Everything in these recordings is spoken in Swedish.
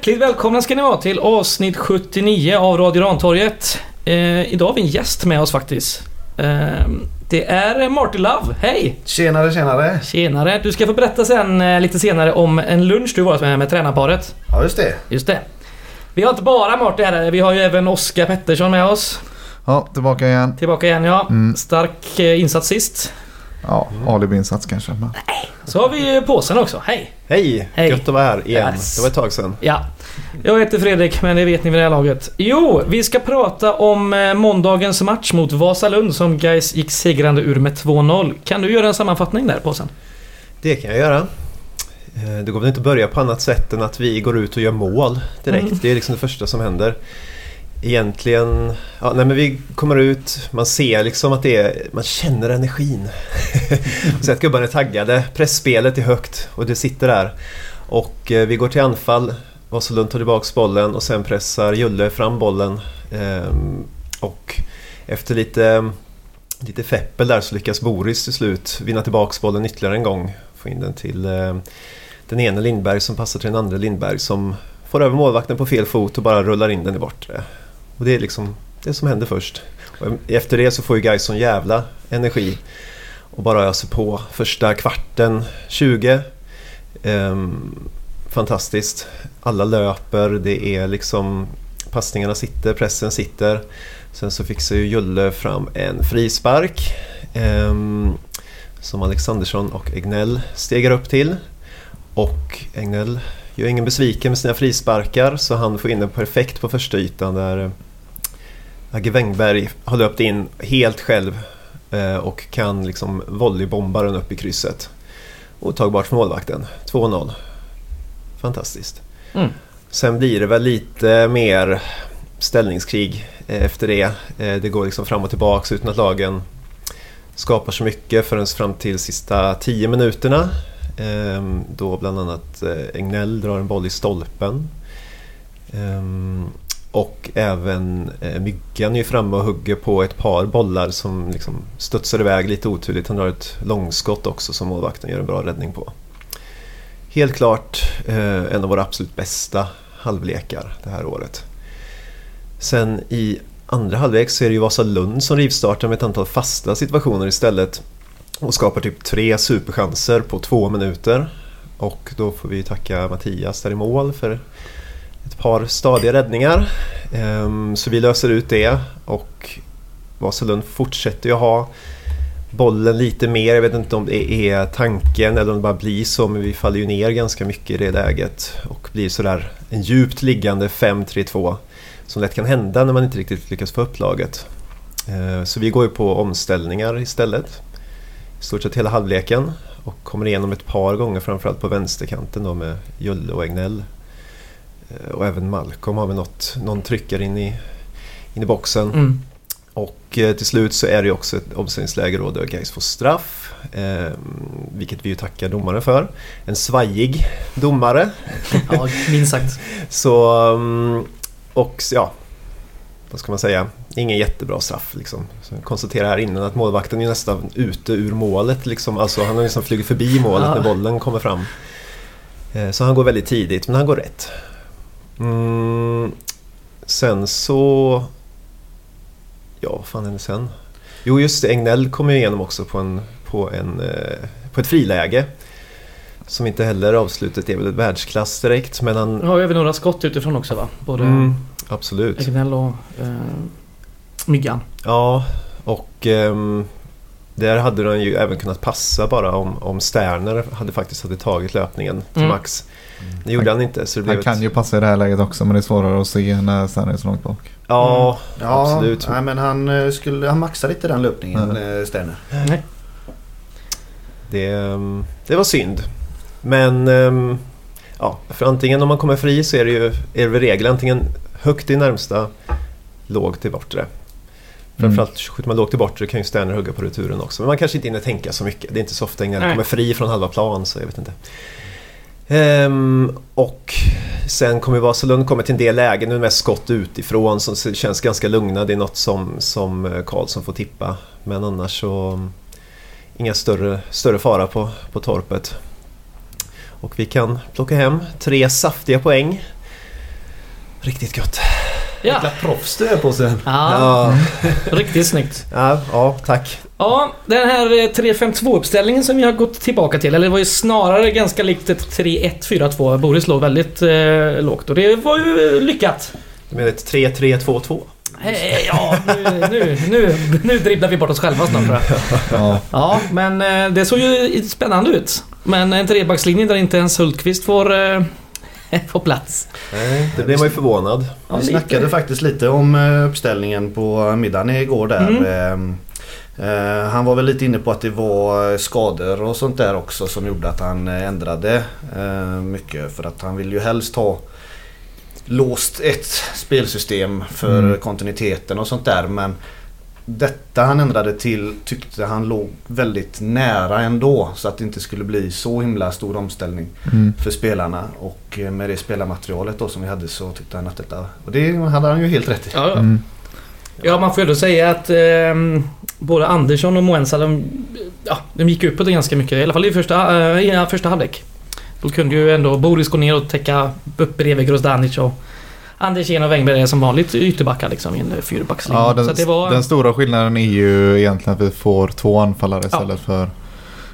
Hjärtligt välkomna ska ni vara till avsnitt 79 av Radio Rantorget. Eh, idag har vi en gäst med oss faktiskt. Eh, det är Marty Love. Hej! Tjenare, tjenare. Tjenare! Du ska få berätta sen eh, lite senare om en lunch du varit med med tränarparet. Ja, just det. Just det. Vi har inte bara Marty här, vi har ju även Oskar Pettersson med oss. Ja, tillbaka igen. Tillbaka igen ja. Mm. Stark eh, insats sist. Ja, alibi-insats kanske. Men... Så har vi påsen också. Hej! Hej! Hej. Gött att vara här igen. Yes. Det var ett tag sedan. Ja. Jag heter Fredrik, men det vet ni vid det här laget. Jo, vi ska prata om eh, måndagens match mot Vasalund som Gais gick segrande ur med 2-0. Kan du göra en sammanfattning där påsen? Det kan jag göra. Eh, Det går väl inte att börja på annat sätt än att vi går ut och gör mål direkt. Mm. Det är liksom det första som händer. Egentligen, ja, nej men vi kommer ut, man ser liksom att det är, man känner energin. Så att gubbarna är taggade, pressspelet är högt och det sitter där. Och eh, vi går till anfall, Vasalund tar tillbaks bollen och sen pressar Julle fram bollen. Ehm, och efter lite, lite feppel där så lyckas Boris till slut vinna tillbaks bollen ytterligare en gång. Få in den till eh, den ena Lindberg som passar till den andra Lindberg som får över målvakten på fel fot och bara rullar in den i bortre. Och det är liksom det som händer först. Och efter det så får ju Gais sån jävla energi och bara öser på första kvarten, 20. Ehm, fantastiskt. Alla löper, det är liksom passningarna sitter, pressen sitter. Sen så fixar ju Julle fram en frispark ehm, som Alexandersson och Egnell stegar upp till. Och Egnell gör ingen besviken med sina frisparkar så han får in den perfekt på första ytan där Agge Wängberg har löpt in helt själv eh, och kan liksom volleybomba den upp i krysset. Otagbart för målvakten. 2-0. Fantastiskt. Mm. Sen blir det väl lite mer ställningskrig eh, efter det. Eh, Det går liksom fram och tillbaks utan att lagen skapar så mycket förrän fram till sista 10 minuterna. Ehm, Då bland annat Egnell drar en boll i stolpen. Och även eh, Myggan är ju framme och hugger på ett par bollar som liksom studsar iväg lite oturligt. Han drar ett långskott också som målvakten gör en bra räddning på. Helt klart eh, en av våra absolut bästa halvlekar det här året. Sen i andra halvlek så är det ju Vasalund som rivstartar med ett antal fasta situationer istället och skapar typ tre superchanser på två minuter. Och då får vi tacka Mattias där i mål för ett par stadiga räddningar. Ehm, så vi löser ut det och Vasalund fortsätter ju ha bollen lite mer. Jag vet inte om det är tanken eller om det bara blir så men vi faller ju ner ganska mycket i det läget och blir sådär en djupt liggande 5-3-2 som lätt kan hända när man inte riktigt lyckas få upp laget. Ehm, så vi går ju på omställningar istället. I stort sett hela halvleken och kommer igenom ett par gånger framförallt på vänsterkanten då med Julle och Egnell. Eh, Och även Malcolm har väl något, någon tryckare in i, in i boxen. Mm. Och eh, till slut så är det också ett omställningsläge då där Gais får straff. Eh, vilket vi ju tackar domaren för. En svajig domare. Ja, minst sagt. Så, mm, och ja, vad ska man säga? Ingen jättebra straff liksom. Så jag konstaterar här innan att målvakten är nästan ute ur målet liksom. Alltså han har liksom flugit förbi målet Ja. när bollen kommer fram. Eh, Så han går väldigt tidigt, men han går rätt. Mm, sen så... Ja, vad fan hände sen? Jo, just det. Egnell kommer ju igenom också på, en, på, en, eh, på ett friläge. Som inte heller avslutet är väl världsklass direkt, men han... Har vi även några skott utifrån också va? Både Mm, absolut. Egnell och eh, Myggan. Ja, och ehm, där hade den ju även kunnat passa bara om, om Sterner hade faktiskt hade tagit löpningen till Mm. max. Det gjorde han inte. Så det blev Han kan ett, ju passa i det här läget också men det är svårare att se när Stanley är så långt bak. Ja, Ja, absolut. Nej, men han, eh, skulle, han maxade inte den löpningen, mm. Sterner. Nej. Det, ehm, det var synd. Men ehm, ja, för antingen om man kommer fri så är det ju är det regel antingen högt i närmsta, lågt i bortre. Framförallt skjuter man lågt i bortre kan ju Sterner hugga på returen också. Men man kanske inte hinner tänka så mycket. Det är inte så ofta när kommer fri från halva plan så jag vet inte. Ehm, och sen kommer Vasalund komma till en del lägen, nu mest skott utifrån som känns ganska lugna. Det är något som, som eh, Karlsson får tippa. Men annars så mm, inga större, större fara på, på torpet. Och vi kan plocka hem tre saftiga poäng Riktigt gott. Ja, Jäkla proffs du är på sen. ja Ja, riktigt snyggt. ja, ja tack. Ja, den här eh, 3-5-2-uppställningen som vi har gått tillbaka till, eller det var ju snarare ganska likt ett 3-1-4-2. Boris låg väldigt eh, lågt och det var ju eh, lyckat. Du menar ett 3-3-2-2? Eh, ja, nu, nu, nu, nu dribblar vi bort oss själva snart tror jag. Ja. Ja, men eh, det såg ju spännande ut. Men en trebackslinje där inte ens Hultqvist får, eh, får plats. Nej, det blev man ju förvånad. Ja, Vi snackade faktiskt lite om eh, uppställningen på middagen igår där. Mm. Ehm, eh, Han var väl lite inne på att det var skador och sånt där också som gjorde att han eh, ändrade eh, mycket. För att han vill ju helst ha låst ett spelsystem för Mm. kontinuiteten och sånt där. Men detta han ändrade till tyckte han låg väldigt nära ändå. Så att det inte skulle bli så himla stor omställning Mm. för spelarna. Och eh, med det spelarmaterialet då som vi hade så tyckte han att detta... Och det hade han ju helt rätt i. Ja, ja. Mm. ja, man får ju ändå säga att eh, både Andersson och Moensa, de, ja, de gick upp på det ganska mycket. I alla fall i första, eh, i första halvlek. Då kunde ju ändå Boris gå ner och täcka upp bredvid Grozdanic och Andersén och Wängberg är som vanligt ytterbackar liksom i en fyrbackslinje. Ja, den, var... den stora skillnaden är ju egentligen att vi får två anfallare istället för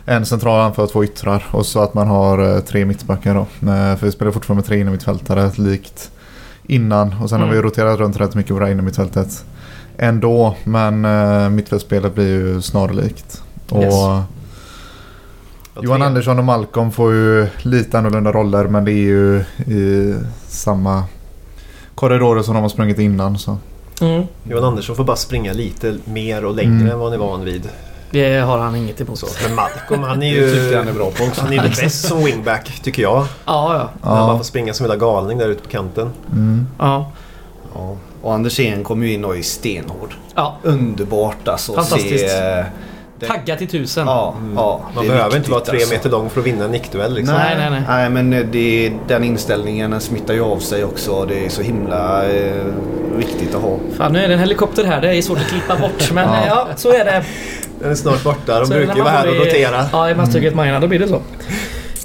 en central anfallare och två yttrar. Och så att man har eh, tre mittbackar då. Eh, För vi spelar fortfarande med tre innermittfältare likt innan. Och sen har Mm. vi roterat runt rätt mycket på det här innermittfältet ändå. Men mittfältsspelet blir ju snarlikt. Och Yes. Ja, Johan Andersson och Malcolm får ju lite annorlunda roller men det är ju i samma korridorer som de har sprungit innan. Så. Mm, Johan Andersson får bara springa lite mer och längre Mm. än vad han är van vid. det har han inget emot. Så. Men Malcolm han är ju... han är bra på också. Han är ju bäst som wingback tycker jag. Ja, ja. När han bara Ja. får springa som en hela galning där ute på kanten. Mm. ja. Ja. Och Andersén kom ju in och är stenhård. ja. Underbart alltså. Fantastiskt. Se, eh, det- Tagga till tusen. Ja, ja, Man behöver inte vara tre alltså. meter lång för att vinna en nickduell liksom. Nej, nej, nej. Nej men eh, det, den inställningen den smittar ju av sig också. Det är så himla eh, viktigt att ha. Fan, nu är det en helikopter här. Det är svårt att klippa bort. Men Ja. ja, så är det. Den är snart borta. De Så brukar ju vara man här och rotera. Ja, i Masthugget Majorna, då blir det så.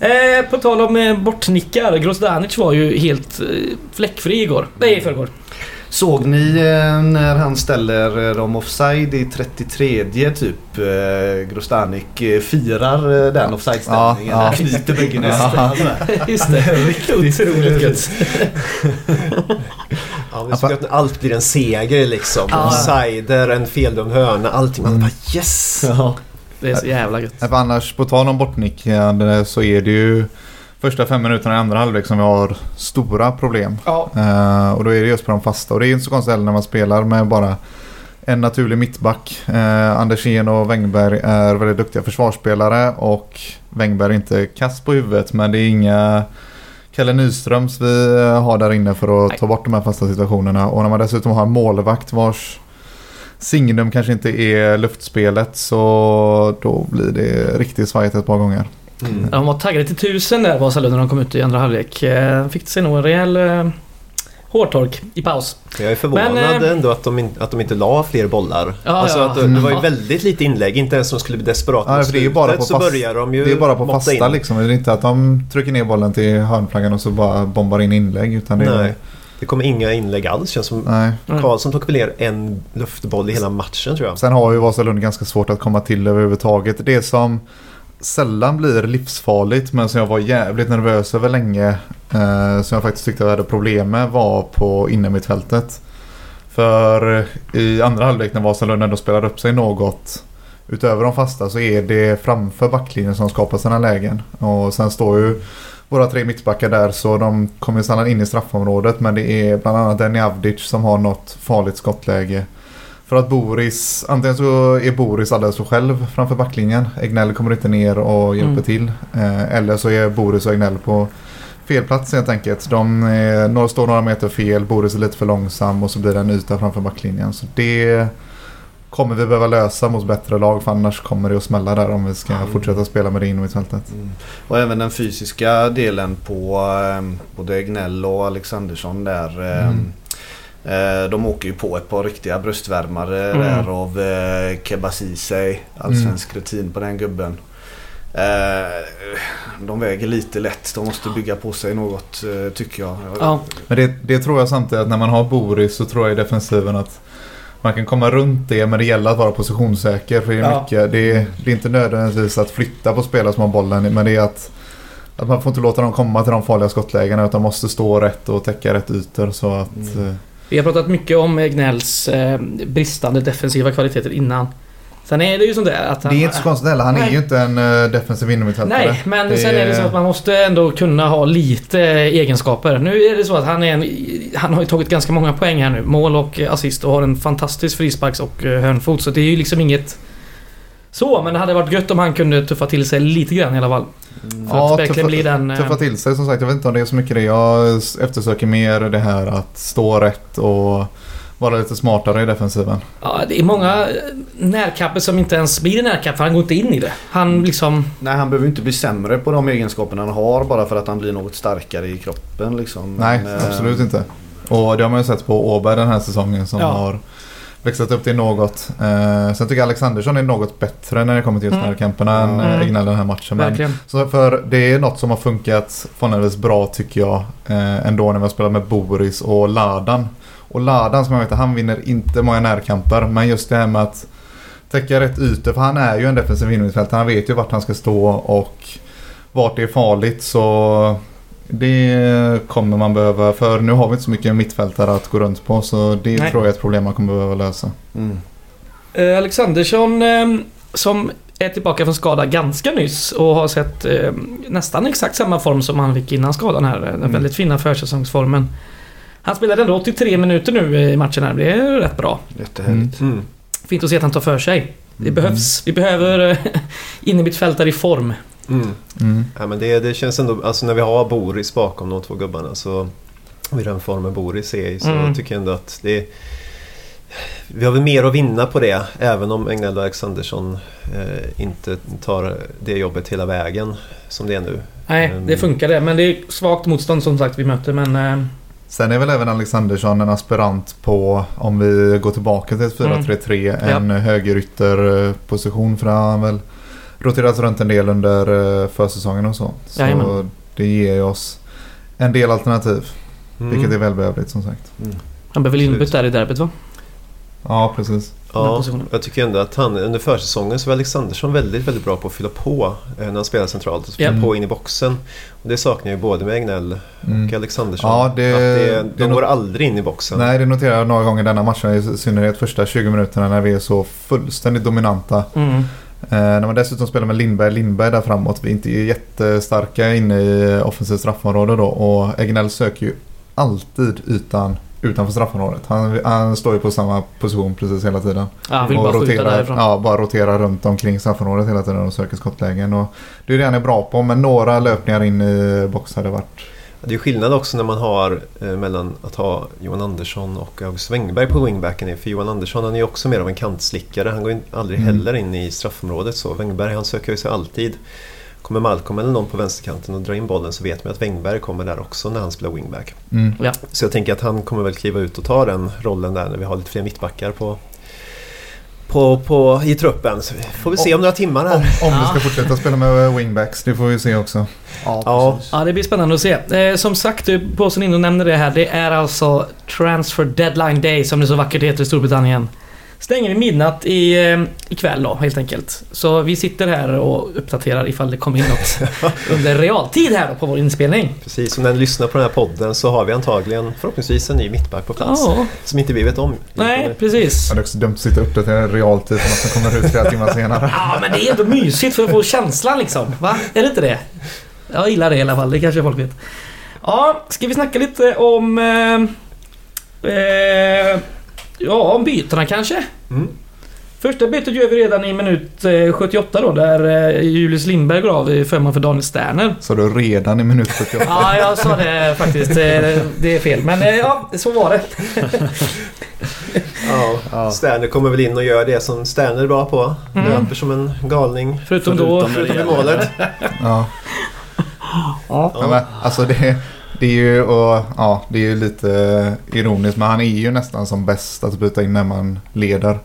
Eh, på tal om eh, bortnickar. Grozdanic var ju helt eh, fläckfri igår. Nej, i förrgår. Såg ni eh, när han ställer eh, dem offside i 33 typ eh, Grostanik eh, firar den offside-ställningen. Ja, ja. Knyter bägge nästan. Just det. Otroligt gött. Ja, men så att allt blir en seger liksom. Ja. Offsider, en feldömd hörna, allting. Man bara yes! Ja. Det är så jävla gött. Annars, på tal om bortnickande så är det ju första fem minuterna i andra halvlek som vi har stora problem. Ja. Eh, och då är det just på de fasta. Och det är inte så konstigt när man spelar med bara en naturlig mittback. Uh, Andersén och Wängberg är väldigt duktiga försvarsspelare och Wängberg är inte kast på huvudet men det är inga Kalle Nyströms vi eh, har där inne för att ta bort de här fasta situationerna. Och när man dessutom har en målvakt vars signum kanske inte är luftspelet så då blir det riktigt svajigt ett par gånger. Mm. De var taggade till tusen där Vasalund när de kom ut i andra halvlek. Eh, Fick sig nog en rejäl eh, hårtork i paus. Jag är förvånad Men, eh, ändå att de, in, att de inte la fler bollar. Ja, alltså ja. Att det, det var ju Ja. väldigt lite inlägg, inte ens som skulle bli desperat Ja, för det är ju bara på så fast- börjar de ju Det är bara på fasta in. liksom. Det är inte att de trycker ner bollen till hörnflaggan och så bara bombar in inlägg. Utan det är, Nej, det kommer inga inlägg alls känns som. nej. Mm. Karlsson tog väl ner en luftboll i hela matchen tror jag. Sen har ju Vasalund ganska svårt att komma till överhuvudtaget. Det som sällan blir livsfarligt men som jag var jävligt nervös över länge. Eh, som jag faktiskt tyckte jag hade problem med var på innermittfältet. För i andra halvlek när Vasalund ändå spelade upp sig något utöver de fasta så är det framför backlinjen som skapar sina lägen. Och sen står ju våra tre mittbackar där så de kommer sällan in i straffområdet men det är bland annat Denny Avdic som har något farligt skottläge. För att Boris, antingen så är Boris alldeles för själv framför backlinjen. Egnell kommer inte ner och hjälper Mm. till. Eh, eller så är Boris och Egnell på fel plats helt enkelt. De är, några står några meter fel, Boris är lite för långsam och så blir det en yta framför backlinjen. Så det kommer vi behöva lösa mot bättre lag för annars kommer det att smälla där om vi ska Mm. fortsätta spela med det innermittfältet. Mm. Och även den fysiska delen på eh, både Egnell och Alexandersson där. eh, Mm. Eh, de åker ju på ett par riktiga bröstvärmare Mm. där av eh, Ceesay. Allsvensk rutin på den gubben. Eh, de väger lite lätt. De måste bygga på sig något tycker jag. Ja. Men det, det tror jag samtidigt att när man har Boris så tror jag i defensiven att man kan komma runt det men det gäller att vara positionssäker. För det är, Ja. mycket, det är, det är inte nödvändigtvis att flytta på spelare som har bollen men det är att, att man får inte låta dem komma till de farliga skottlägena utan måste stå rätt och täcka rätt ytor så att... Mm. Vi har pratat mycket om Gnells eh, bristande defensiva kvaliteter innan. Sen är det ju sånt där att Det han... är inte så konstigt heller. Han är Nej. ju inte en eh, defensiv innermittfältare. Nej, men Det sen är det är- så att man måste ändå kunna ha lite egenskaper. Nu är det så att han är en, Han har ju tagit ganska många poäng här nu. Mål och assist och har en fantastisk frisparks och eh, hörnfot. Så det är ju liksom inget... Så, men det hade varit gött om han kunde tuffa till sig lite grann i alla fall. Mm. För Ja, att tuffa- bli den... eh, Tuffa till sig som sagt. Jag vet inte om det är så mycket det. Jag eftersöker mer det här att stå rätt och vara lite smartare i defensiven. Ja, det är många eh, närkamper som inte ens blir en närkamp för han går inte in i det. Han liksom... Nej, han behöver inte bli sämre på de egenskaperna han har bara för att han blir något starkare i kroppen. Liksom. Nej, Men, eh, absolut inte. Och det har man ju sett på Åberg den här säsongen som Ja. har växlat upp till något. Eh, sen tycker jag Alexandersson är något bättre när det kommer till just Mm. närkamperna än Mm. eh, Egnell den här matchen. Men, så för det är något som har funkat förhållandevis bra tycker jag. Eh, ändå när vi har spelat med Boris och Ladan. Och Ladan som jag vet han vinner inte många närkamper. Men just det här med att täcka rätt ytor. För han är ju en defensiv innermittfältare. Han vet ju vart han ska stå och vart det är farligt. Så det kommer man behöva. För nu har vi inte så mycket mittfältare att gå runt på. Så det Nej. tror jag är ett problem man kommer behöva lösa. Mm. Eh, Alexandersson eh, som är tillbaka från skada ganska nyss och har sett eh, nästan exakt samma form som han fick innan skadan här. Den Mm. väldigt fina försäsongsformen. Han spelade ändå 83 minuter nu i matchen här. Det är rätt bra. Jättehärligt. Mm. Fint att se att han tar för sig. Det Mm. behövs. Vi behöver eh, innermittfältare i form. Mm. Mm. Ja, men det, det känns ändå, alltså när vi har Boris bakom de två gubbarna så vid den formen Boris är i så Mm. tycker jag ändå att det vi har väl mer att vinna på det även om Egnell och Alexandersson eh, inte tar det jobbet hela vägen som det är nu. Nej, Mm. det funkar det. Men det är svagt motstånd som sagt vi möter. Men eh, Sen är väl även Alexandersson en aspirant på, om vi går tillbaka till ett 4-3-3, en högerytterposition. För han väl roterat runt en del under eh, försäsongen och så. Så Jajamän. det ger oss en del alternativ. Mm. Vilket är välbehövligt som sagt. Mm. han blev väl inbytt där i derbyt va? Ja, precis. Ja, jag tycker ändå att han under försäsongen så var Alexandersson väldigt, väldigt bra på att fylla på eh, när han spelar centralt. Fylla Ja. på in i boxen. Och det saknar jag ju både med Egnell och Mm. Alexandersson. Ja, det- att det, det de nog- går aldrig in i boxen. Nej, det noterar jag några gånger denna matchen. I synnerhet första 20 minuterna när vi är så fullständigt dominanta. Mm. Eh, när man dessutom spelar med Lindberg, Lindberg där framåt. Vi är inte jättestarka inne i offensivt straffområde då. Och Egnell söker ju alltid ytan utanför straffområdet. Han, han står ju på samma position precis hela tiden. Ja, han vill bara skjuta roterar, därifrån. ja, bara roterar runt omkring straffområdet hela tiden och söker skottlägen. Och det är det han är bra på. Men några löpningar in i box hade varit... Det är skillnad också när man har eh, mellan att ha Johan Andersson och August Wengberg på wingbacken. För Johan Andersson han är ju också mer av en kantslickare. Han går in, aldrig Mm. heller in i straffområdet så. Wengberg han söker ju sig alltid. Kommer Malcolm eller någon på vänsterkanten och drar in bollen så vet man att Wengberg kommer där också när han spelar wingback. Mm. Så jag tänker att han kommer väl kliva ut och ta den rollen där när vi har lite fler mittbackar på, på, på, i truppen. Så vi får vi se om några timmar här. Om, om vi ska fortsätta spela med wingbacks, det får vi se också. Ja, Ja. Ja, det blir spännande att se. Eh, som sagt, du påsen in och nämner det här. Det är alltså Transfer Deadline Day som det så vackert heter i Storbritannien. Stänger vid midnatt i, eh, ikväll då, helt enkelt. Så vi sitter här och uppdaterar ifall det kommer in något under realtid här då på vår inspelning. Precis, och när ni lyssnar på den här podden så har vi antagligen förhoppningsvis en ny mittback på plats. Ja, Som inte vi vet om. nej, precis. Ja, det är också dumt att sitta och uppdatera i realtid något som kommer ut flera timmar senare. Ja, men det är ändå mysigt för att få känslan liksom. Va? Är det inte det? Jag gillar det i alla fall, det kanske folk vet. Ja, ska vi snacka lite om... Eh, eh, ja, om bytena kanske? Mm. Första bytet gör vi redan i minut eh, 78 då, där eh, Julius Lindberg går av i förman för Daniel Sterner. Så du redan i minut 78? Ja, jag sa det faktiskt. Eh, Det är fel, men eh, ja, så var det. Ja. Sterner kommer väl in och gör det som Sterner är bra på. Mm. Löper som en galning. Förutom då... Förutom i målet. Ja. Ja. Ja, men, alltså det, det är ju och, ja, det är ju lite ironiskt men han är ju nästan som bäst att byta in när man leder.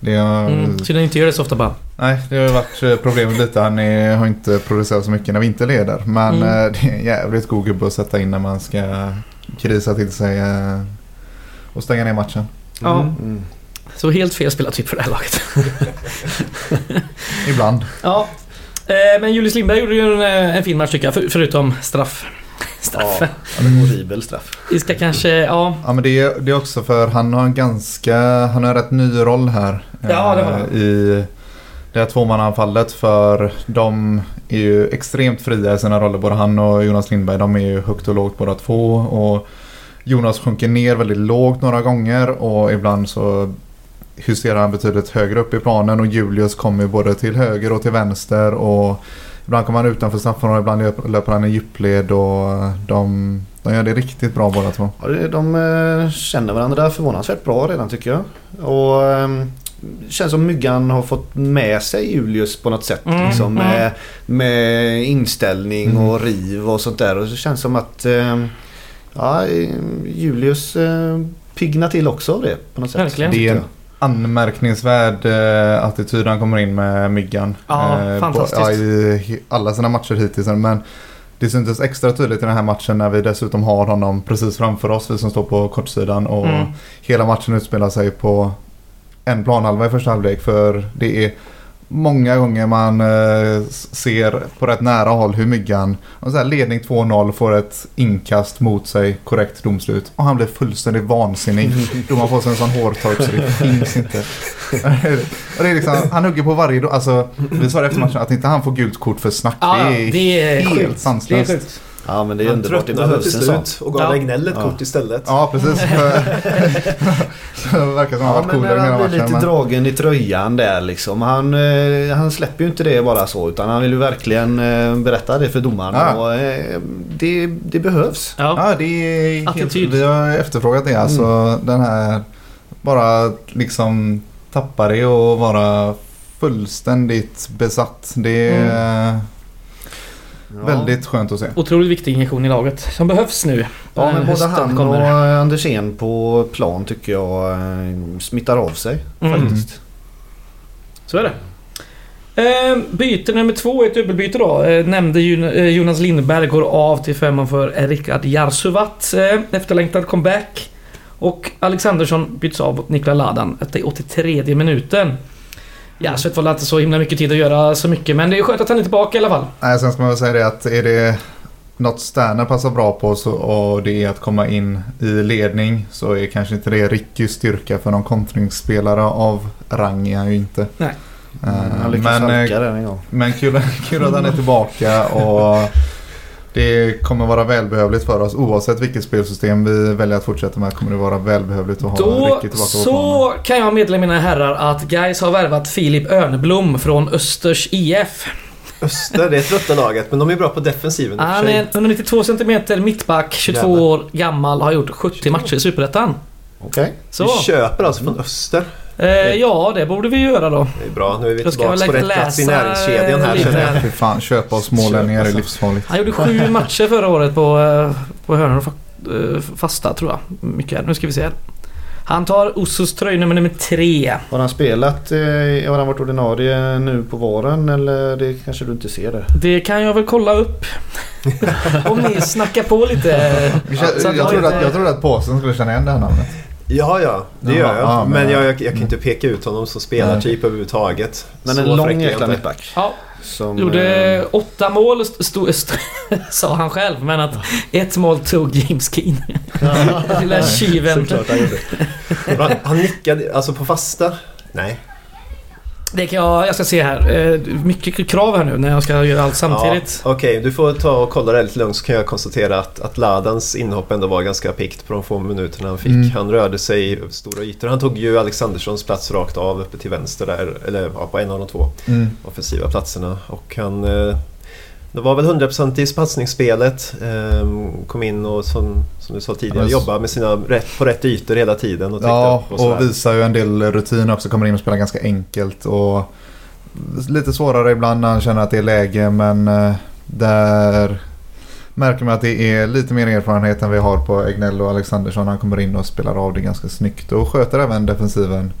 Det har, Mm. Så den inte gör det så ofta bara. Nej, det har ju varit eh, problemet lite. Han är, har inte producerat så mycket när vi inte leder. Men Mm. eh, det är en jävligt god gubbe att sätta in när man ska krisa till sig eh, och stänga ner matchen. Ja. Mm. Så helt fel spelartyp för det här laget. Ibland. Ja. Men Julius Lindberg gjorde ju en, en fin match tycker jag, för, förutom straff. Straffen. Ja, en horribel straff. Vi ska kanske, ja. Ja men det är, det är också för han har en ganska, han har en rätt ny roll här. Ja, det har eh, han. I det här tvåmannaanfallet för de är ju extremt fria i sina roller. Både han och Jonas Lindberg. De är ju högt och lågt båda två. Och Jonas sjunker ner väldigt lågt några gånger och ibland så huserar han betydligt högre upp i planen och Julius kommer både till höger och till vänster och ibland kommer han utanför straffområdet, ibland löp- löper han i djupled och de, de gör det riktigt bra båda två. Ja, det- de eh, känner varandra förvånansvärt bra redan tycker jag. Och ehm, känns som Myggan har fått med sig Julius på något sätt. Mm, Liksom, mm. med, med inställning Mm. och riv och sånt där. Och det känns som att ehm, ja, Julius eh, piggnar till också av det på något sätt. Verkligen. Det är en. Anmärkningsvärd eh, attityd han kommer in med Myggan. Ja, Eh, fantastiskt. ja, I alla sina matcher hittills. Men det syntes extra tydligt i den här matchen när vi dessutom har honom precis framför oss, vi som står på kortsidan. Och Mm. hela matchen utspelar sig på en planhalva i första halvlek. För det är många gånger man eh, ser på rätt nära håll hur Myggan, så här, ledning 2-0, får ett inkast mot sig, korrekt domslut. Och han blir fullständigt vansinnig. Domaren får sig en sån hårtork så det finns inte. och det är liksom, han hugger på varje... Alltså, vi sa det efter matchen att inte han får gult kort för snack. Ja, det är det är helt sjukt. Sanslöst. Ja men det är Han underbart. Det tröttnade till behövs en sån. slut och gav Ja. Egnell ett Ja. kort istället. Ja, precis. det verkar som att han Ja, varit men coolare när hela han blir matchen. lite Men... dragen i tröjan där liksom. Han, eh, han släpper ju inte det bara så utan han vill ju verkligen eh, berätta det för domaren. Ja. Och, eh, det, det behövs. Ja. Ja, det är helt. Vi har efterfrågat det. Alltså Mm. den här... Bara liksom tappa det och vara fullständigt besatt. Det är Ja. väldigt skönt att se. Otroligt viktig injektion i laget som behövs nu. Ja men Eh, både han kommer. och Andersén på plan tycker jag eh, smittar av sig Mm. faktiskt. Så är det. Eh, byte nummer två, ett dubbelbyte då. Eh, nämnde eh, Jonas Lindberg går av till förmån för Rickard Jarsuvat. Eh, efterlängtad comeback. Och Alexandersson byts av mot Niklas Ladan efter 83 minuten. Jarsuvat var inte så himla mycket tid att göra så mycket men det är skönt att han är tillbaka i alla fall. Nej, sen ska man väl säga det att är det något Sterner passar bra på så, och det är att komma in i ledning så är kanske inte det Rickys styrka för någon kontringsspelare av rang är han ju inte. Nej. Han lyckas men, eh. Men kul, kul att han är tillbaka och det kommer vara välbehövligt för oss. Oavsett vilket spelsystem vi väljer att fortsätta med kommer det vara välbehövligt att ha Då tillbaka på planen. så kan jag meddela mina herrar att Guys har värvat Filip Örnblom från Östers IF. Öster, det är trötta laget, men de är bra på defensiven. och Han är 192 cm mittback, 22 Jävlar. år gammal, har gjort 70 matcher i Superettan. Okej. Så, Vi köper alltså från Öster. eh, ja det borde vi göra då. Det är bra, nu är vi tillbaka på rätt plats i näringskedjan här känner jag. Fy fan, köpa av smålänningar är livsfarligt. Han gjorde sju matcher förra året på, eh, på hörnor och eh, fasta tror jag. Mycket. Nu ska vi se här. Han tar Ossos tröjnummer nummer tre. Har han spelat, eh, har han varit ordinarie nu på våren eller det kanske du inte ser det? Det kan jag väl kolla upp. Om ni snackar på lite. Jag, jag, jag trodde att, jag trodde att påsen skulle känna igen det här namnet. Ja, ja, det Jaha, gör jag. ja, men- men jag, jag, jag kan inte peka ut honom som spelartyp överhuvudtaget. Men Så en lång jäkla inte. mittback. Ja, Som, gjorde eh, åtta mål, st- stod, st- sa han själv. Men att ett mål tog James Keane. Lilla tjuven. Han nickade, alltså på fasta? Nej. Det kan jag, jag ska se här. Eh, Mycket krav här nu när jag ska göra allt samtidigt. Ja, Okej, du får ta och kolla det lite lugnt så kan jag konstatera att, att Ladans inhopp ändå var ganska pikt på de få minuterna han fick. Mm. Han rörde sig över stora ytor. Han tog ju Alexanderssons plats rakt av uppe till vänster där, eller ja, på en av de två Mm. offensiva platserna. Och han... Eh, det var väl 100% i passningsspelet. Eh, kom in och som, som du sa tidigare Alltså- jobba med sina rätt, på rätt ytor hela tiden. Och Ja, och och visar ju en del rutin också. Kommer in och spelar ganska enkelt. Och lite svårare ibland när han känner att det är läge. Men eh, där märker man att det är lite mer erfarenhet än vi har på Egnell och Alexandersson. Han kommer in och spelar av det ganska snyggt. Och sköter även defensiven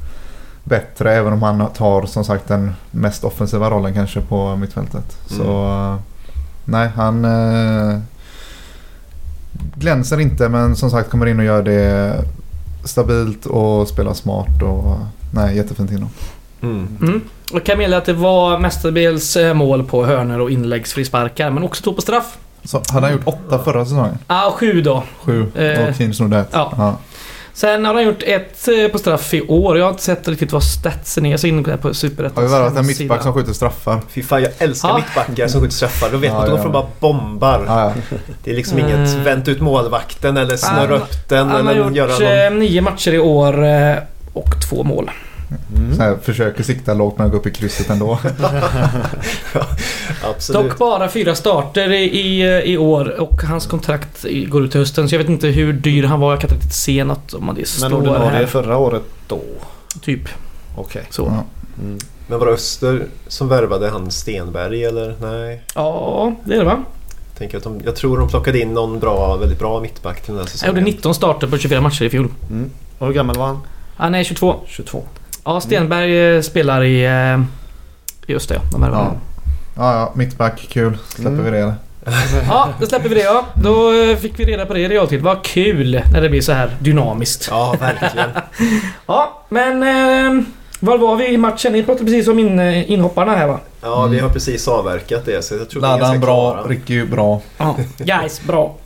bättre även om han tar som sagt den mest offensiva rollen kanske på mittfältet. Så eh, nej, han eh, glänser inte men som sagt kommer in och gör det stabilt och spelar smart och nej, jättefint inom. Mm. Mm. Och kan meddela att det var mestadels eh, mål på hörnor och inläggsfrisparkar, men också två på straff. Så hade han gjort åtta förra säsongen? Ah, sju då. Sju. Eh, och Keen snodde ett. ja. Sen har han gjort ett eh, på straff i år. Jag har inte sett riktigt vad statsen är. Jag så inne på på Har vi Superettans värvat en mittback som skjuter straffar? Fy fan, jag älskar Ja. mittbackar som skjuter straffar. Då vet Ja, man att de ja. får bara bombar. Ja, ja. Det är liksom Mm. inget vänt ut målvakten eller snurra Han- upp den Han har eller gjort göra någon... eh, nio matcher i år eh, och två mål. Mm. Så här, försöker sikta lågt men går upp i krysset ändå. Absolut. Dock bara fyra starter i, i, år och hans kontrakt i- går ut till hösten. Så jag vet inte hur dyr han var. Jag kan inte riktigt se något om det Men ordinarie här. förra året då? Typ Okej. så. Ja. Mm. Men var det Öster som värvade han Stenberg eller? Nej. Ja, det är det va? Tänker att de, jag tror de plockade in någon bra, väldigt bra mittback till den här Han säsongen. gjorde 19 starter på 24 matcher i fjol. Mm. Och hur gammal var han? Han är 22. 22. Ja, Stenberg eh, spelar i... eh, Just det, ja. De här Ja. Ja, ja, mittback, kul. Släpper Mm. vi det. Ja, då släpper vi det ja. Då eh, fick vi reda på det i realtid. Vad kul när det blir så här dynamiskt. Ja, verkligen. Ja, men... Eh, var var vi i matchen? Ni pratade precis om in, inhopparna här va? Ja, vi har precis avverkat det så jag tror vi är Ladan bra. Ricky bra. Ja, guys, bra.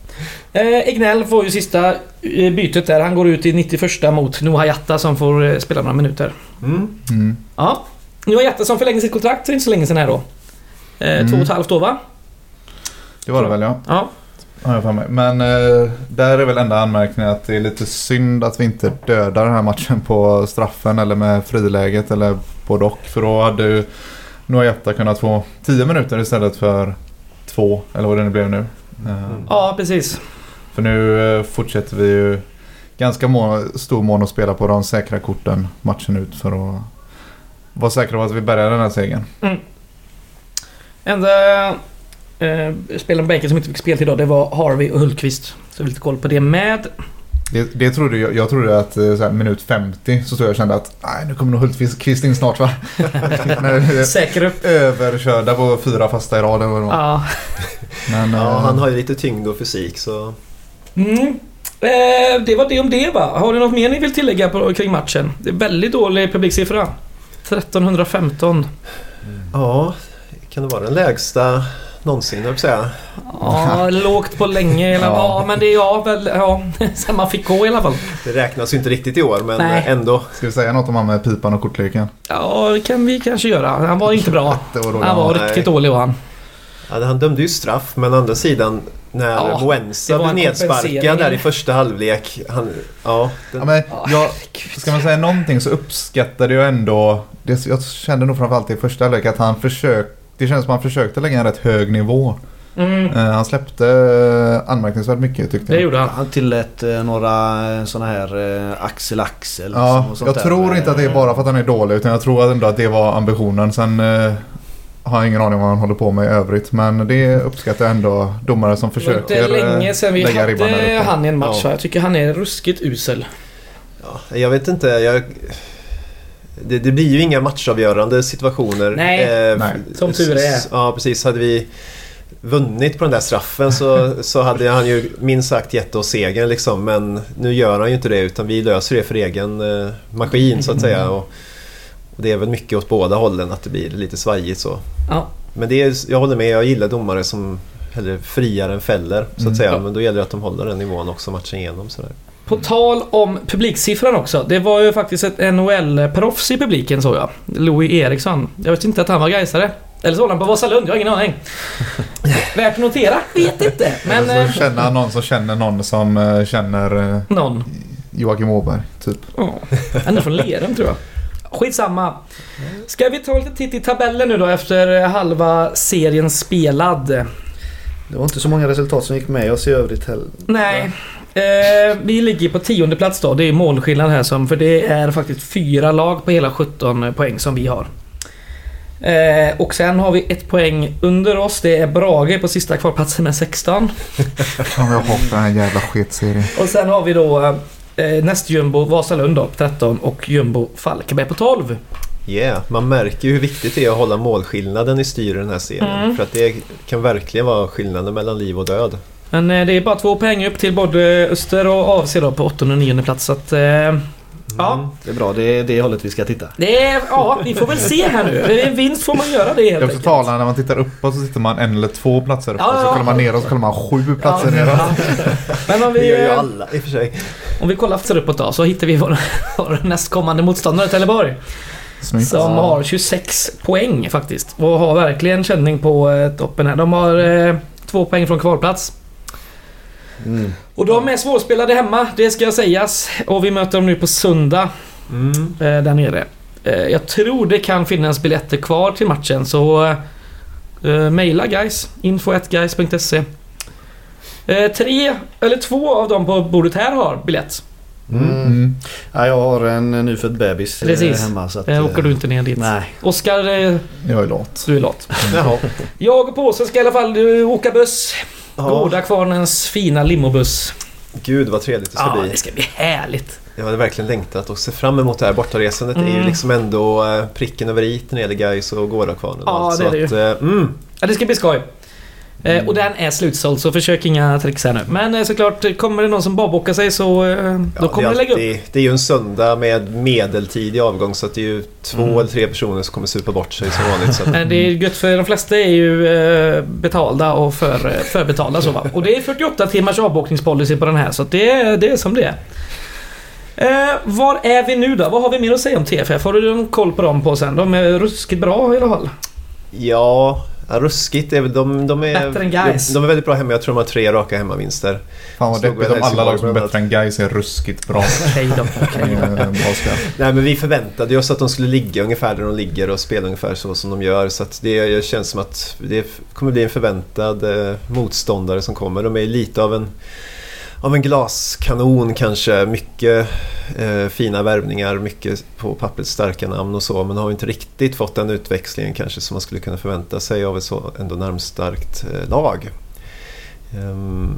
Eh, Egnell får ju sista eh, bytet där. Han går ut i 91 mot Noah Jatta som får eh, spela några minuter. Mm. Mm. Ja. Noah Jatta som förlängde sitt kontrakt för inte så länge sedan här då. Eh, Mm. Två och ett halvt år va? Det var det väl ja. Ja. Har jag för mig. Men eh, där är väl enda anmärkningen att det är lite synd att vi inte dödar den här matchen på straffen eller med friläget eller både och. För då hade ju Noah Jatta kunnat få 10 minuter istället för två eller vad det nu blev nu. Eh, Ja, precis. För nu eh, fortsätter vi ju ganska må- stor mån att spela på de säkra korten matchen ut för att vara säkra på att vi bärgar den här segern. Enda eh, spelaren på bänken som inte fick spel idag det var Harvey och Hultqvist. Så vi har lite koll på det med. Det, det trodde jag, jag trodde att eh, så här, minut 50 så stod jag och kände att nej, nu kommer nog Hultqvist in snart va? När- Säker upp. Överkörda på fyra fasta i rad eller vad. Ja. Men, Ja, eh, han har ju lite tyngd och fysik så... Mm. Eh, det var det om det va? Har ni något mer ni vill tillägga på, kring matchen? Det är väldigt dålig publiksiffra. 1315. Ja, kan det vara den lägsta någonsin, jag säga. Ja, lågt på länge. Eller, ja. Ja. men det är ja, väl, ja. Så man fick gå i alla fall. Det räknas ju inte riktigt i år men Nej. ändå. Ska vi säga något om han med pipan och kortleken? Ja, det kan vi kanske göra. Han var inte bra. Det var dåligt. Han var Nej. riktigt dålig var han. Ja, han dömde ju straff men å andra sidan när Ja, var blev nedsparkad där i första halvlek. Han, ja, den, Ja, men Ja, jag, ska man säga någonting så uppskattade jag ändå... Det, jag kände nog framförallt i första halvlek att han försökte... Det känns som att han försökte lägga en rätt hög nivå. Mm, Eh, han släppte eh, anmärkningsvärt mycket tyckte det jag. gjorde han. Han tillät eh, några sådana här Axel Axel. Ja, liksom, jag där. tror inte att det är bara för att han är dålig utan jag tror ändå att det var ambitionen. Sen har jag ingen aning om vad han håller på med i övrigt. Men det uppskattar jag ändå domare som Det var inte försöker eh, länge sedan vi lägga ribban där hade han i en match. Ja. Jag tycker han är ruskigt usel. ja, jag vet inte. Jag, det, det blir ju inga matchavgörande situationer. Nej, Eh, nej. Som tur är. Ja, precis. Hade vi vunnit på den där straffen så, så hade han ju minst sagt gett oss segern liksom. Men nu gör han ju inte det utan vi löser det för egen eh, maskin så att säga. Och, och det är väl mycket åt båda hållen att det blir lite svajigt så. Ja. Men det är, jag håller med, jag gillar domare som hellre friar än fäller så Mm. att säga. Ja. Men då gäller det att de håller den nivån också matchen igenom. Sådär. På tal om publiksiffran också. Det var ju faktiskt ett NHL-proffs i publiken såg jag. Louis Eriksson. Jag visste inte att han var gaisare. Eller så var han på Vasalund, jag har ingen aning. Värt att notera? Vet inte. Men... Eller Eh, så känner han någon som känner någon som eh, känner eh, någon. Joakim Åberg, typ. Ja. Han är från Lerum tror jag. Skitsamma. Ska vi ta lite titt i tabellen nu då efter halva serien spelad? Det var inte så många resultat som gick med oss i övrigt heller. Nej. Eh, vi ligger på tionde plats då. Det är målskillnad här som, för det är faktiskt fyra lag på hela 17 poäng som vi har. Eh, och sen har vi ett poäng under oss. Det är Brage på sista kvalplatsen med 16. Fan vad jag hatar den jävla sketserien. Och sen har vi då Eh, näst jumbo Vasalund då på 13 och jumbo Falkenberg på 12. Yeah, man märker ju hur viktigt det är att hålla målskillnaden i styr i den här serien. Mm. För att det kan verkligen vara skillnaden mellan liv och död. Men eh, det är bara två poäng upp till både Öster och AFC då på 8 och 9 plats. Så att, eh, Ja. Det är bra, det är det hållet vi ska titta. det är, ja, vi får väl se här nu. En vinst får man göra det Det helt är också enkelt. talande när man tittar uppåt så sitter man en eller två platser uppåt. Ja, ja, Så kollar man neråt så kollar man sju platser Ja, neråt. ja. Men om Det vi, gör ju alla i och för sig. om vi kollar efter uppåt då så hittar vi vår, vår nästkommande motståndare Trelleborg. Snyggt. Som har 26 poäng faktiskt. Och har verkligen känning på eh, toppen här. De har eh, två poäng från kvalplats. Mm. Och de är svårspelade hemma, det ska sägas. Och vi möter dem nu på söndag Mm. eh, där nere. Eh, jag tror det kan finnas biljetter kvar till matchen så eh, mejla guys. info1guys.se eh, Tre eller två av dem på bordet här har biljett. Mm. Mm. Ja, jag har en nyfödd bebis Precis. hemma så att... Eh, åker du inte ner dit. Nej. Oskar, eh, Jag är lat. du är lat. Jaha. Jag och påsen ska i alla fall åka buss. Ja. Gårda Kvarnens fina limobuss. Gud vad trevligt det ska Ja, bli. det ska bli härligt. Jag hade verkligen längtat och ser fram emot det här bortaresandet. Det är ju Mm. liksom ändå eh, pricken över i när det gäller Gais och Gårdakvarnen. Ja, det är det att, eh, mm. Ja, det ska bli skoj. Eh, och den är slutsåld så försök inga tricks här nu. Men eh, såklart, kommer det någon som barbokar sig så eh, då Ja, kommer det, är lägga upp. alltid, det är ju en söndag med medeltid i avgång så att det är ju två Mm. eller tre personer som kommer supa bort sig som vanligt. Så att, Men det är gött för de flesta är ju betalda och för, förbetalda så va. Och det är 48 timmars avbokningspolicy på den här så det, är- det är som det är. Eh, var är vi nu då? Vad har vi mer att säga om TFF? Har du någon koll på dem på sen? De är ruskigt bra i alla fall. ja, ja, ruskigt väl... De, de, är, Bättre än Gais. de, de är väldigt bra hemma. Jag tror de har tre raka hemmavinster. Fan vad deppigt om alla lag som är bättre än Gais är ruskigt bra. Okej då. Nej men vi förväntade oss att de skulle ligga ungefär där de ligger och spela ungefär så som de gör. Så att det känns som att det kommer bli en förväntad eh, motståndare som kommer. De är lite av en, av en glaskanon kanske. Mycket eh, fina värvningar, mycket på pappret starka namn och så. Men har inte riktigt fått den utväxlingen kanske som man skulle kunna förvänta sig av ett så ändå närmstarkt eh, lag. Ehm,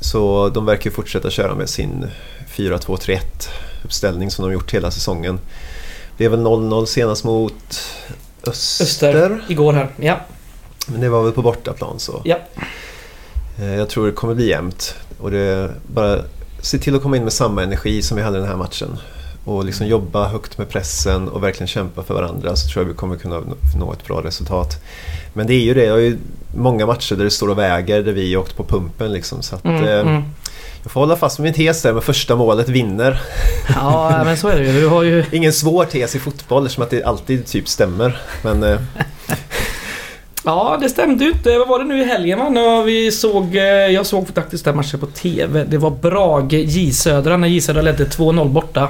så de verkar fortsätta köra med sin 4-2-3-1 uppställning som de gjort hela säsongen. Det är väl 0-0 senast mot Öster. Öster igår här. Ja. Men det var väl på bortaplan så. Ja. Eh, Jag tror det kommer bli jämnt. Och det bara se till att komma in med samma energi som vi hade i den här matchen. Och liksom jobba högt med pressen och verkligen kämpa för varandra så tror jag vi kommer kunna nå- nå ett bra resultat. Men det är ju det, jag har ju många matcher där det står och väger där vi åkt på pumpen liksom. Så att, Mm, eh, mm. Jag får hålla fast vid min tes där med första målet vinner. Ja, men så är det ju. Du har ju... Ingen svår tes i fotboll eftersom att det alltid typ stämmer. Men eh, Ja, det stämde ju inte. Vad var det nu i helgen va? När vi såg... eh, Jag såg faktiskt den matchen på TV. Det var Brage J Södra när J Södra ledde 2-0 borta.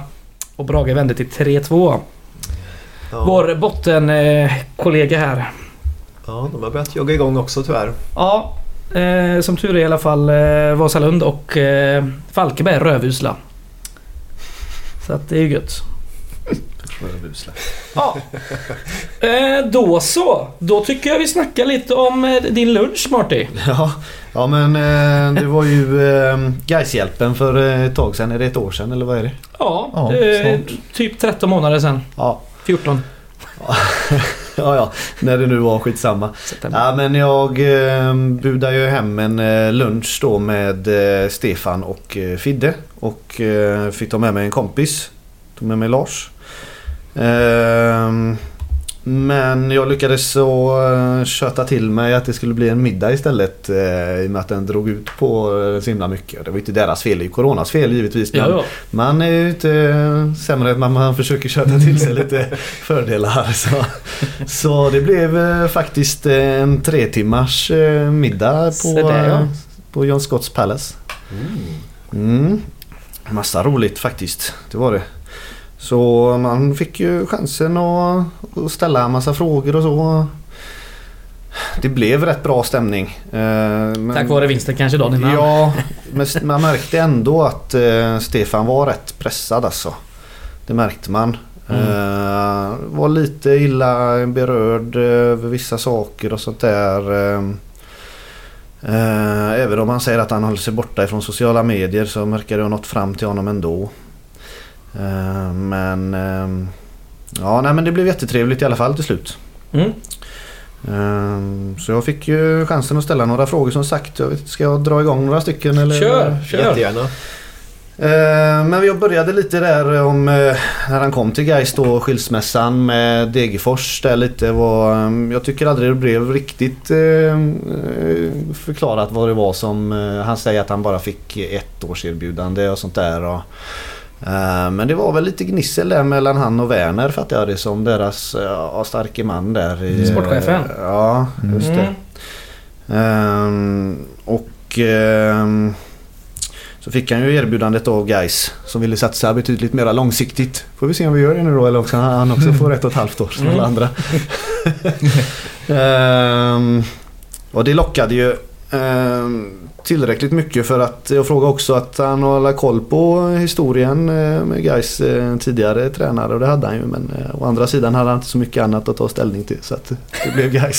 Och Brage vände till 3-2. ja, Vår bottenkollega här. ja, de har börjat jogga igång också tyvärr. Ja, eh, som tur är i alla fall eh, Vasalund och eh, Falkenberg rövusla. Så att det är ju gött. Rövusla. Ja. Eh, då så. Då tycker jag vi snackar lite om eh, din lunch Marty. Ja, ja men eh, det var ju eh, Gaishjälpen för eh, ett tag sedan. Är det ett år sedan eller vad är det? Ja, Ja, eh, typ 13 månader sedan. Ja, 14 ja, ja när det nu var skitsamma. Ja, men jag eh, budade ju hem en eh, lunch då med eh, Stefan och eh, Fidde. Och fick ta med mig en kompis. Tog med mig Lars. Ehm, men jag lyckades så eh, köta till mig att det skulle bli en middag istället. Eh, I och med att den drog ut på eh, så himla mycket. Det var inte deras fel, det är ju Coronas fel givetvis. Men Ja, ja. man är ju inte sämre än att man försöker köta till sig lite fördelar. Så, så det blev eh, faktiskt en tre timmars middag på, Se där, ja. på John Scotts Palace. Mm. Massa roligt faktiskt. Det var det. Så man fick ju chansen att, att ställa en massa frågor och så. Det blev rätt bra stämning. Eh, men- Tack vare vinsten kanske dagen innan. Ja, men man märkte ändå att eh, Stefan var rätt pressad alltså. Det märkte man. Mm. Eh, var lite illa berörd över vissa saker och sånt där. Även om han säger att han håller sig borta ifrån sociala medier så verkar det ha nått fram till honom ändå. Eh, men ehm, ja, nej, men det blev jättetrevligt i alla fall till slut. Mm. Ehm, Så jag fick ju chansen att ställa några frågor som sagt. Jag vet, ska jag dra igång några stycken? Eller? Kör, kör. Jättegärna. Ehm, Men vi började lite där om eh, när han kom till Gais då skilsmässan med Degerfors. Där lite var, jag tycker aldrig det blev riktigt eh, förklarat vad det var som... Han säger att han bara fick ett års erbjudande och sånt där. Och, men det var väl lite gnissel där mellan han och Werner fattar jag det som. Deras ja, starke man där. i- Sportchefen. Ja, just det. Mm. Ehm, och ehm, så fick han ju erbjudandet av Guys som ville satsa betydligt mer långsiktigt. Får vi se om vi gör det nu då eller också han också får ett och ett halvt år som Mm. alla andra. Ehm, och det lockade ju ehm, tillräckligt mycket för att jag frågade också att han håller koll på historien eh, med Guys eh, tidigare tränare och det hade han ju men eh, å andra sidan hade han inte så mycket annat att ta ställning till så att det blev.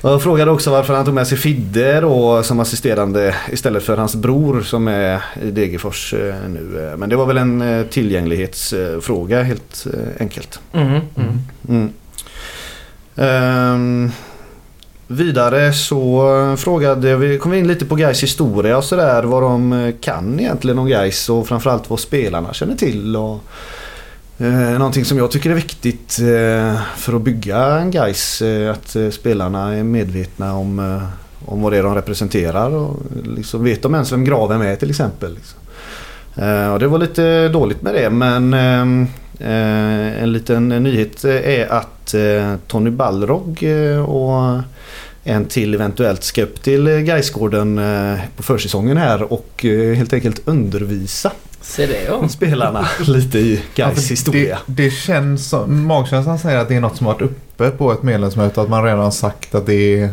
Och jag frågade också varför han tog med sig Fidde då som assisterande istället för hans bror som är i Degerfors nu. Men det var väl en tillgänglighetsfråga helt enkelt. Mm. Mm. Mm. Ehm, vidare så eh, frågade vi, kom vi in lite på Gais historia och sådär. Vad de eh, kan egentligen om Gais och framförallt vad spelarna känner till. Och, eh, någonting som jag tycker är viktigt eh, för att bygga en Gais eh, Att eh, spelarna är medvetna om, eh, om vad det är de representerar. Och liksom vet de ens vem Graven är till exempel. Liksom. Eh, och det var lite dåligt med det men Eh, en liten nyhet är att eh, Tony Balrog eh, och en till eventuellt ska upp till eh, Gaisgården eh, på försäsongen här och eh, helt enkelt undervisa Se det ja. spelarna lite i Gais historia. Det, det känns som, magkänslan säger att det är något som varit uppe på ett medlemsmöte. Att man redan har sagt att det är,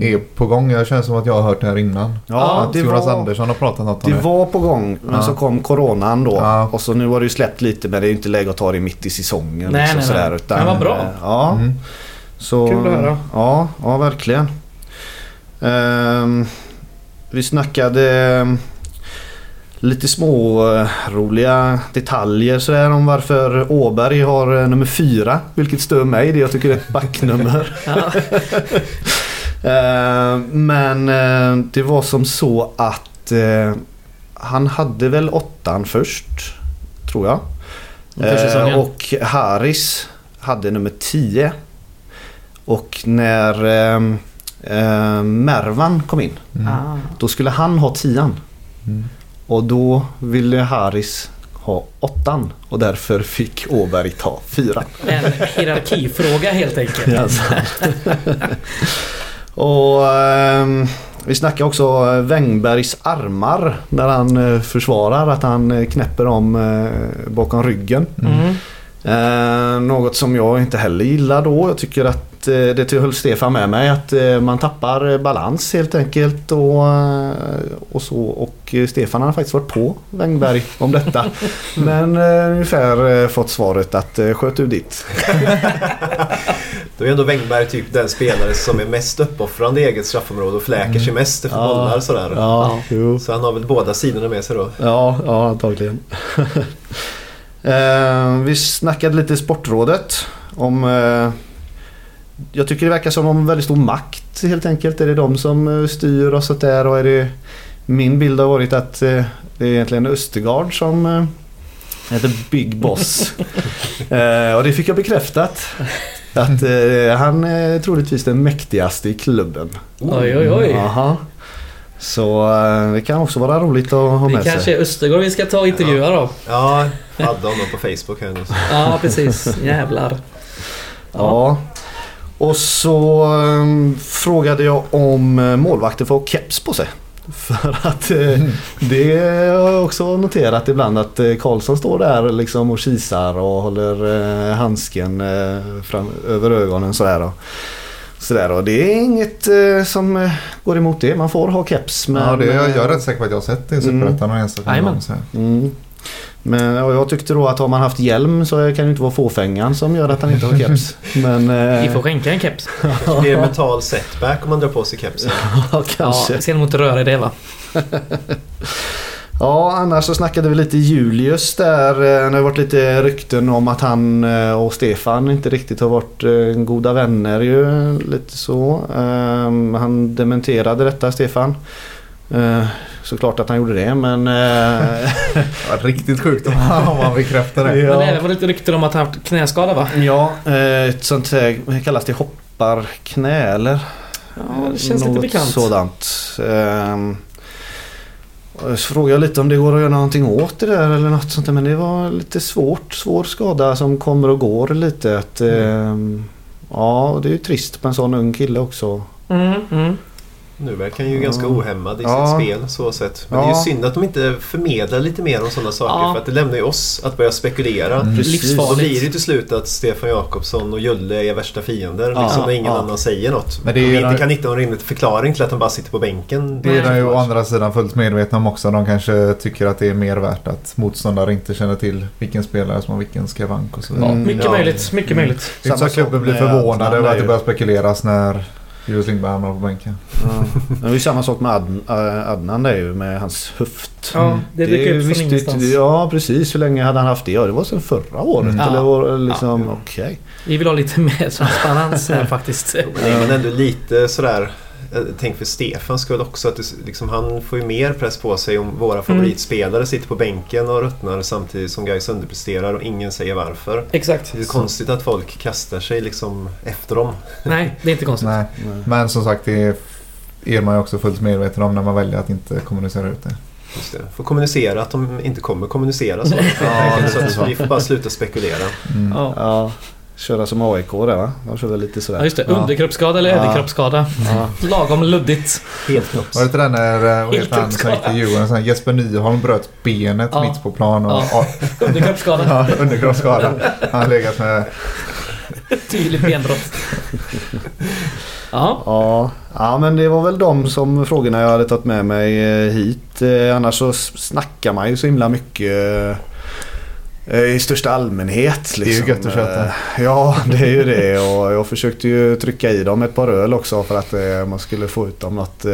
är på gång. Jag känns som att jag har hört det här innan. Ja, att det Jonas var, Andersson har pratat något om det det. var på gång men Ja. så kom coronan då. Ja. Och så nu har det ju släppt lite men det är ju inte läge att ta det mitt i säsongen. Nej, liksom nej, sådär, nej. utan, Men vad bra. Ja, Mm. Så, Kul att höra. Ja, ja verkligen. Ehm, vi snackade ehm, lite små eh, roliga detaljer sådär om varför Åberg har eh, nummer fyra. Vilket stör mig. Det jag tycker är ett backnummer. Ehm, men eh, det var som så att eh, han hade väl åttan först. Tror jag. Eh, och Harris hade nummer 10. Och när eh, eh, Mervan kom in Mm. Ah. då skulle han ha tian. Mm. Och då ville Harris ha åttan och därför fick Åberg ta fyra. En hierarkifråga helt enkelt. Alltså. och ehm, vi snackar också eh, Wängbergs armar när han eh, försvarar att han eh, knäpper om eh, bakom ryggen. Mm. Eh, något som jag inte heller gillar då. Jag tycker att eh, det höll Stefan med mig att eh, man tappar eh, balans helt enkelt och, eh, och så. Och eh, Stefan har faktiskt varit på Wängberg om detta. Men eh, ungefär eh, fått svaret att eh, sköt du ditt. Då är ändå Wängberg typ den spelare som är mest uppoffrande i eget straffområde och fläker sig mest efter Ja. bollar sådär. Ja. Så han har väl båda sidorna med sig då. Ja, ja antagligen. eh, vi snackade lite Sportrådet om eh, Jag tycker det verkar som har väldigt stor makt helt enkelt. Är det de som eh, styr och sånt där och är det Min bild har varit att eh, det är egentligen Östergaard som eh, heter Big Boss. eh, och det fick jag bekräftat. Att eh, han är troligtvis den mäktigaste i klubben. Oj, oj, oj. Aha. Så eh, det kan också vara roligt att ha Det med sig. kanske är Östergård vi ska ta och intervjua då. Ja, jag hade honom på Facebook här nu. Ja, precis. Jävlar. Ja. Och så um, frågade jag om eh, målvakter får keps på sig. För att eh, det har jag också noterat ibland att eh, Karlsson står där liksom och kisar och håller handsken fram, över ögonen sådär. Och, sådär och det är inget som går emot det. Man får ha keps. Men, ja, det, jag, jag är rätt säker på att jag har sett det i Superettan och enstaka. Mm. Men jag tyckte då att har man haft hjälm så kan det inte vara fåfängan som gör att han inte har keps. Men... Vi Eh, får skänka en keps. Det en mental setback om man drar på sig kepsen. ja, kanske. Ja, sen mot röra i det va? Ja, annars så snackade vi lite Julius där. Eh, Det har varit lite rykten om att han eh, och Stefan inte riktigt har varit eh, goda vänner ju. Lite så. Ehm, Han dementerade detta, Stefan. Eh, Såklart att han gjorde det, men... eh, Ja, riktigt sjukt om han bekräftar det. Ja. Men det även var lite rykten om att han haft knäskada va? Ja, eh, ett sånt här, kallas det, hopparknä eller? Ja, det känns lite Något bekant. sådant. Ehm, Så frågade jag lite om det går att göra någonting åt det där eller något sånt där. Men det var lite svårt. Svår skada som kommer och går lite. Att, ehm, ja, det är ju trist på en sån ung kille också. Mm, mm. Nu verkar han ju ganska Ja. ohämmad i Ja. sitt spel så sett. Men det är Ja. ju synd att de inte förmedlar lite mer om sådana saker Ja. för att det lämnar ju oss att börja spekulera. Mm. Precis. Då blir det ju till slut att Stefan Jakobsson och Julle är värsta fiender. Ja, liksom när ingen ja. annan säger något. Men det är vi inte kan hitta någon rimlig förklaring till att han bara sitter på bänken. Det är de ju å andra sidan fullt medvetna om också. De kanske tycker att det är mer värt att motståndare inte känner till vilken spelare som har vilken skavank och så vidare. Ja, Mm, mycket ja. möjligt. Mycket möjligt. Det är inte så att klubben blir Adnan över att det börjar spekuleras när Julius Lindberg hamnar på bänken. Ja. Men det är ju samma sak med Ad, Adnan där ju med hans höft. Ja, det är dyker ju upp från viktigt. ingenstans. Ja precis. Hur länge hade han haft det? Ja det var sedan förra året. Mm. Eller Ja. var liksom, Ja. okej. Vi vill ha lite mer transparens här faktiskt. Men är väl ändå lite sådär jag tänker för Stefan skull också att det, liksom, han får ju mer press på sig om våra favoritspelare sitter på bänken och ruttnar samtidigt som Gais underpresterar och ingen säger varför. Exakt. Det är konstigt att folk kastar sig liksom efter dem. Nej, det är inte konstigt. Nej. Nej. Men som sagt, det är man ju också fullt medveten om när man väljer att inte kommunicera ut det. Just det. Får kommunicera att de inte kommer kommunicera så. Ja, så vi får bara sluta spekulera. Mm. Ja. Köra som AIK där va? De kör väl lite sådär. Ja, just det. Ja. Underkroppsskada eller överkroppsskada. Ja. Lagom luddigt. Helt knopps. Var det inte den när eh, vad Helt heter han som gick till Djurgården? Sån här Jesper Nyholm bröt benet Ja. mitt på plan och Ja. Underkroppsskada. Ja, underkroppsskada. Han har legat med... Tydligt benbrott. Ja. Ja, ja, men det var väl de som frågorna jag hade tagit med mig eh, hit. Eh, Annars så snackar man ju så himla mycket i största allmänhet. är ju Liksom. gött att köta. Eh, Ja, det är ju det. Och jag försökte ju trycka i dem ett par öl också för att eh, man skulle få ut dem något. eh,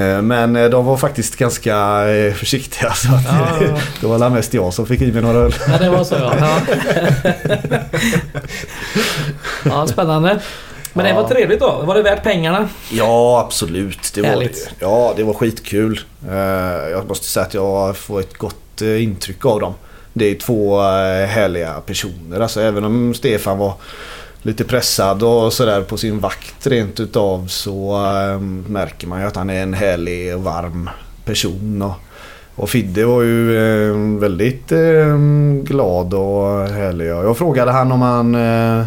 eh, Men eh, de var faktiskt ganska eh, försiktiga så att Ja, ja. det var mest jag som fick i mig några öl. ja, det var så ja. Ja, ja spännande. Men det var trevligt då. Var det värt pengarna? Ja, absolut. Det var det. Ja, det var skitkul. Eh, Jag måste säga att jag får ett gott eh, intryck av dem. Det är två eh, härliga personer. Alltså även om Stefan var lite pressad och sådär på sin vakt rent utav så ehm, märker man ju att han är en härlig och varm person. Och, och Fidde var ju ehm, väldigt ehm, glad och härlig. Jag frågade han om han eh,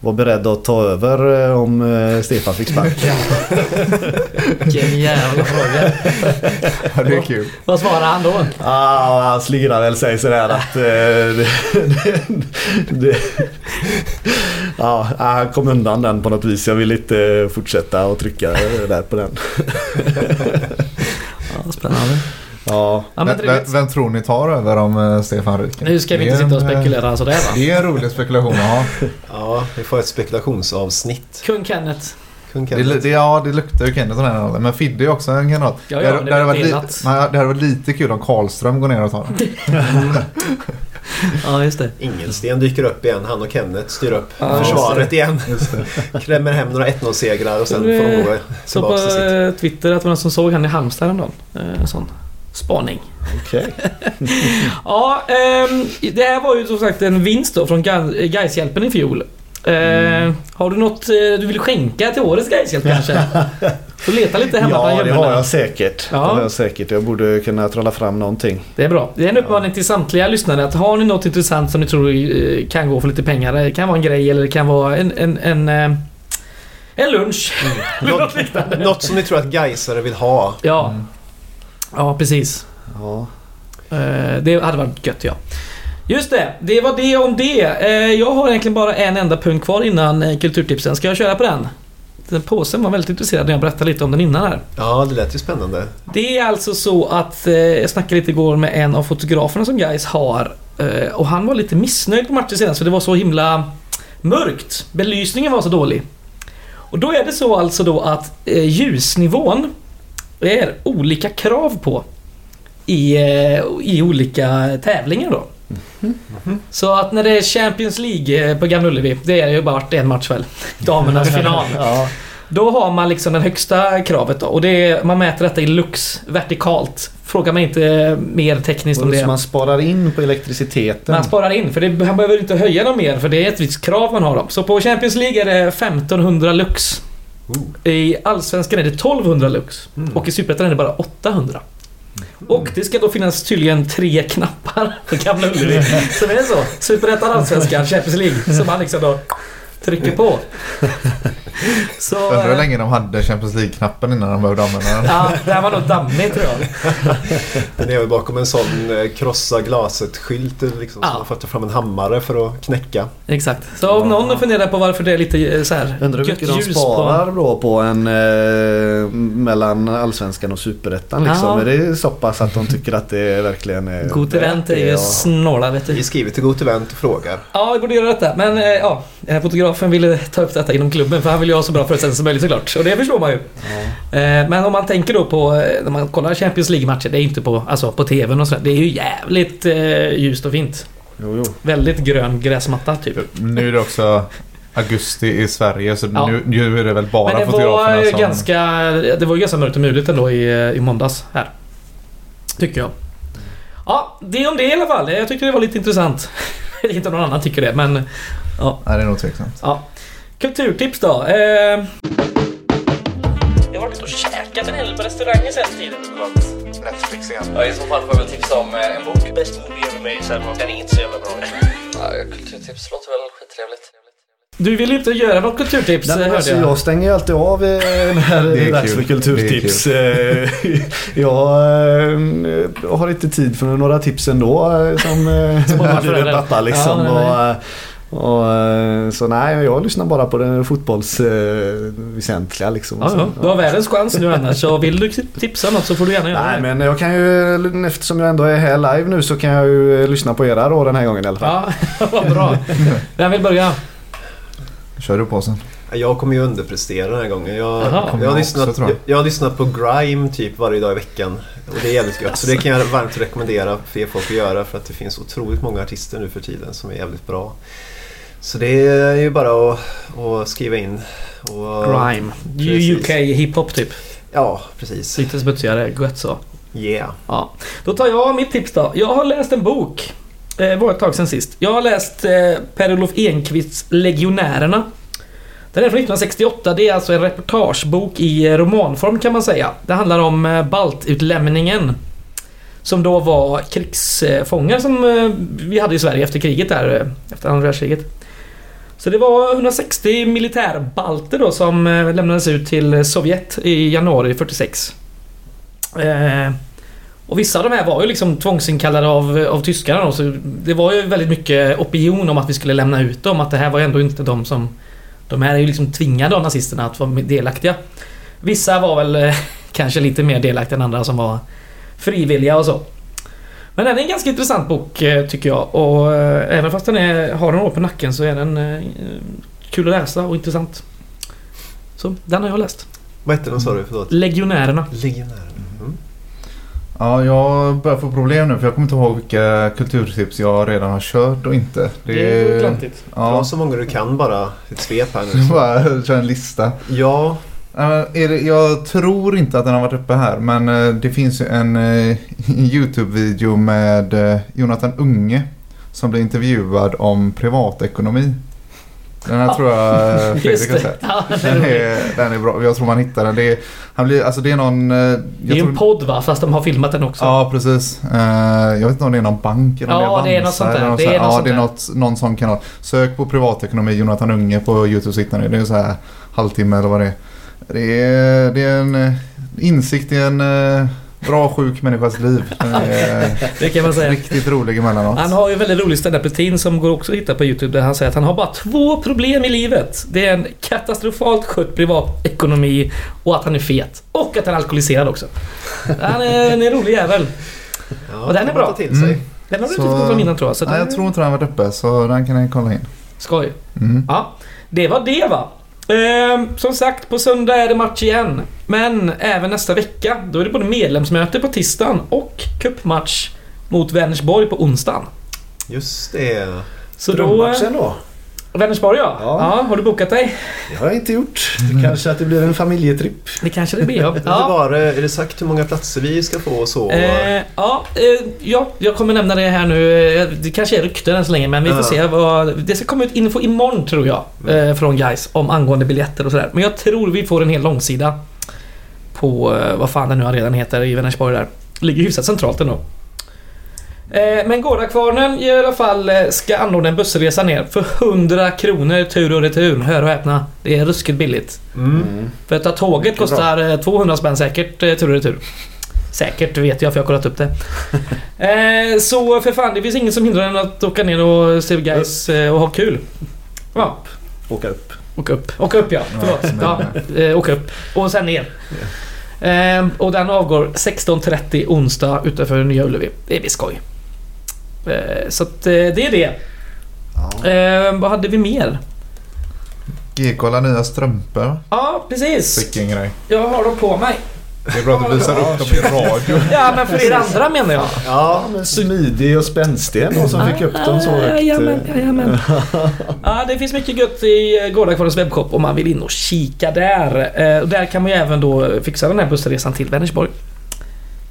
var beredd att ta över eh, om eh, Stefan fick sparken. Vilken jävla fråga. Ja, det är kul. Vad svarade han då? Ah, han slirar väl sig sådär att... Eh, det, det, det, ja, han kom undan den på något vis. Jag vill inte fortsätta och trycka där på den. Ja, spännande. Ja, Ja, men vem, vem, tror ni tar över om eh, Stefan ryker? Nu ska vi Det inte sitta och en, eh, spekulera sådär va? Det är en rolig spekulation ha. Ja, vi får ett spekulationsavsnitt. Kung Kenneth. Kung Det, Kenneth. det, ja, det luktar ju Kenneth den här rollen. Men Fidde är också en kandidat. Ja, ja, det är varit li- nej, det hade varit lite kul om Karlström går ner och tar den. Ja, just det. Ingelsten dyker upp igen. Han och Kenneth styr upp Ja, försvaret igen. Just det. Krämmer hem några 1-0-segrar och sen Det- får de gå på tillbaka till sitt. eh, Twitter att det var någon som såg han i Halmstad. Eh, En sån spaning. okej. Ja, ehm, det här var ju som sagt en vinst då från Ga- Gaishjälpen i fjol. Eh, Har du något eh, du vill skänka till årets Gaishjälp kanske? Så leta lite hemma Ja, det har jag säkert. Ja. Det har jag säkert. Jag borde kunna trolla fram någonting. Det är bra. Det är en uppmaning till samtliga lyssnare att har ni något intressant som ni tror eh, kan gå för lite pengar. Det kan vara en grej eller det kan vara en, en, en, eh, en lunch. Eller något. Något som ni tror att Gaisare vill ha. Ja. Ja, precis. Ja. Eh, Det hade varit gött ja. Just det, det var det om det. Eh, Jag har egentligen bara en enda punkt kvar innan eh, kulturtipsen. Ska jag köra på den? Den påsen var väldigt intresserad när jag berättade lite om den innan här. Ja, det lät ju spännande. Det är alltså så att jag snackade lite igår med en av fotograferna som guys har och han var lite missnöjd på matchen senast för det var så himla mörkt. Belysningen var så dålig. Och då är det så alltså då att ljusnivån är olika krav på i, eh, i olika tävlingar då. Så att när det är Champions League eh, på Gamla Ullevi, det är ju bara en match väl? Damernas final. Ja. Då har man liksom det högsta kravet då. Och det är, man mäter detta i lux, vertikalt. Frågar man inte mer tekniskt om det. så man sparar in på elektriciteten. Man sparar in, för det, han behöver inte höja dem mer för det är ett visst krav man har då. Så på Champions League är det 1500 lux. I Allsvenskan är det 1200 lux. Och i Superettan är det bara 800. Och det ska då finnas tydligen tre knappar på Gamla Ullevi. Som är så. Superettan, Allsvenskan, Champions League. Som man liksom då trycker på. Så... Undrar hur eh, länge de hade Champions League-knappen innan de började använda den. Ja, det här var nog dammigt tror jag. Den är väl bakom en sån eh, krossa glaset-skylt liksom, Ja. som man får ta fram en hammare för att knäcka. Exakt. Så om någon funderar på varför det är lite eh, så här Undrar hur mycket de sparar då på en eh, mellan Allsvenskan och Superettan liksom. Ja. Är det så pass att de tycker att det verkligen är på... God event är ju? Och- snåla vet du. Vi skriver till Gott Event och frågar. Ja, jag borde göra detta. Men eh, ja, här fotografen ville ta upp detta inom klubben för han vill ju ha så bra förutsättningar som möjligt såklart. Och det förstår man ju. Eh, Men om man tänker då på, eh, när man kollar Champions League-matcher, det är inte på, alltså på TVn och sådär. Det är ju jävligt eh, ljust och fint. Jo, jo. Väldigt grön gräsmatta typ. Nu är det också augusti i Sverige så Ja. nu, nu är det väl bara Men det fotograferna var, ju som... ganska, det var ju ganska mörkt och muligt ändå i, i måndags här. Tycker jag. Ja, det om det i alla fall. Jag tyckte det var lite intressant. Inte om någon annan tycker det, men... Ja. Nej, det är nog tveksamt. Ja. Kulturtips då. Eh... Jag har varit och käkat en hel på restauranger sen tiden. Netflix igen. Ja, I så fall får jag väl tipsa om eh, en bok. Best movie ever made, så den är inte så jävla bra. ja, kulturtips låter väl skittrevligt. Du vill inte göra något kulturtips Nej, eh, men hörde alltså, jag. jag stänger ju alltid av eh, när det är dags för kulturtips. Jag har inte tid för några tips ändå som Småbarnsförälder. blivande pappa liksom. Ja, nej, nej. och, och, eh, så nej, jag lyssnar bara på den fotbollsväsentliga liksom. Ja, ja. Du har världens chans nu annars, så vill du tipsa något så får du gärna göra Nej det. men jag kan ju, eftersom jag ändå är här live nu så kan jag ju eh, lyssna på era då den här gången i alla fall. Ja, vad bra. Vem vill börja? Kör du på sen. Jag kommer ju underprestera den här gången. Jag, jag, har, lyssnat, också, jag. jag. har lyssnat på Grime typ varje dag i veckan. Och det är jävligt gött. Så det kan jag varmt rekommendera för er folk att göra för att det finns otroligt många artister nu för tiden som är jävligt bra. Så det är ju bara att, att skriva in. Och, Grime. Precis. UK hiphop typ. Ja, precis. Lite smutsigare, gött så. Yeah. Ja. Då tar jag mitt tips då. Jag har läst en bok. Det var ett tag sedan sist. Jag har läst eh, Per-Olof Enquists Legionärerna. Den är från 1968. Det är alltså en reportagebok i eh, romanform kan man säga. Det handlar om eh, baltutlämningen. Som då var krigsfångar som eh, vi hade i Sverige efter kriget där. eh, Efter andra världskriget. Så det var 160 militärbalter då som eh, lämnades ut till Sovjet i januari 46. Eh, och vissa av de här var ju liksom tvångsinkallade av, av tyskarna då, så det var ju väldigt mycket opinion om att vi skulle lämna ut dem. Att det här var ju ändå inte de som... De här är ju liksom tvingade av nazisterna att vara delaktiga. Vissa var väl eh, kanske lite mer delaktiga än andra som var frivilliga och så. Men den är en ganska intressant bok eh, tycker jag och eh, även fast den är, har några år på nacken så är den eh, kul att läsa och intressant. Så den har jag läst. Vad hette den sa du? Förlåt. Legionärerna. Legionären. Mm. Ja, jag börjar få problem nu för jag kommer inte ihåg vilka kulturtips jag redan har kört och inte. Det är klantigt. Ja. Ja, så många du kan bara. Ett svep här nu. bara kör en lista. Ja, Ja, jag tror inte att den har varit uppe här men eh, det finns en eh, Youtube-video med eh, Jonathan Unge som blir intervjuad om privatekonomi. Den här tror jag Fredrik har sett. Ja, den är Den är, bra. Jag tror man hittar den. Det är, han blir, alltså det är någon... Det är tror, en podd va? Fast de har filmat den också. Ja, precis. Jag vet inte om det är någon bank eller om Ja, det är något sånt där. Det är så något ja, sånt det är något, någon sån kanal. Sök på privatekonomi Jonathan Unge på Youtube sitter ni. Det är så här halvtimme eller vad det är. Det är, det är en eh, insikt i en eh, bra sjuk människas liv. Eh, Det kan man säga. riktigt rolig emellanåt. Han har ju en väldigt rolig standup-rutin som går också att hitta på YouTube där han säger att han har bara två problem i livet. Det är en katastrofalt skött privatekonomi och att han är fet. Och att han är alkoholiserad också. Han är en rolig jävel. Ja, Och den är bra. till sig. Mm. Den har du Så- inte fått på innan tror jag. Så Nej, den jag tror inte den har varit uppe så den kan ni kolla in. Skoj. Mm. Ja, det var det va. Ehm, som sagt, på söndag är det match igen. Men även nästa vecka, då är det både medlemsmöte på tisdagen och cupmatch mot Vänersborg på onsdagen. Just det. Så då... Då? Vänersborg ja. ja. Ja. Har du bokat dig? Det har jag inte gjort. Det kanske att det blir en familjetripp. Det kanske det blir ja. Ja. det? Är det sagt hur många platser vi ska få och så? Eh, ja, eh, ja, jag kommer nämna det här nu. Eh, Det kanske är rykten än så länge, men vi får Ja. se vad... Det ska komma ut info imorgon tror jag, eh, från guys om angående biljetter och sådär. Men jag tror vi får en hel långsida på eh, vad fan det nu redan heter i Vänersborg där. Ligger hyfsat centralt ändå. Eh, Men Gårdakvarnen i alla fall eh, ska anordna en bussresa ner för 100 kronor tur och retur. Hör och häpna. Det är ruskigt billigt. Mm. För att ta tåget kostar eh, 200 spänn säkert eh, tur och retur. Säkert vet jag för jag har kollat upp det. eh, så för fan, det finns ingen som hindrar en att åka ner och se guys eh, och ha kul. Ja, Åka upp. åka upp. Åka upp ja, förlåt. Ja, eh, åka upp. Och sen ner. Eh, och den avgår 16.30 onsdag utanför Nya Ullevi. Det blir skoj. Eh, så att eh, det är det. Ja. Eh, vad hade vi mer? GK har nya strumpor. Ja, precis. Vilken grej. Jag har dem på mig. Det är bra att du visar upp dem i radio. Ja, men för er andra menar jag. Ja, men smidig och spänstig ändå som fick upp dem så högt. Jajamän, jajamän. Ja, det finns mycket gött i Gårdakvarnens webbshop om man vill in och kika där. Och där kan man ju även då fixa den här bussresan till Vänersborg.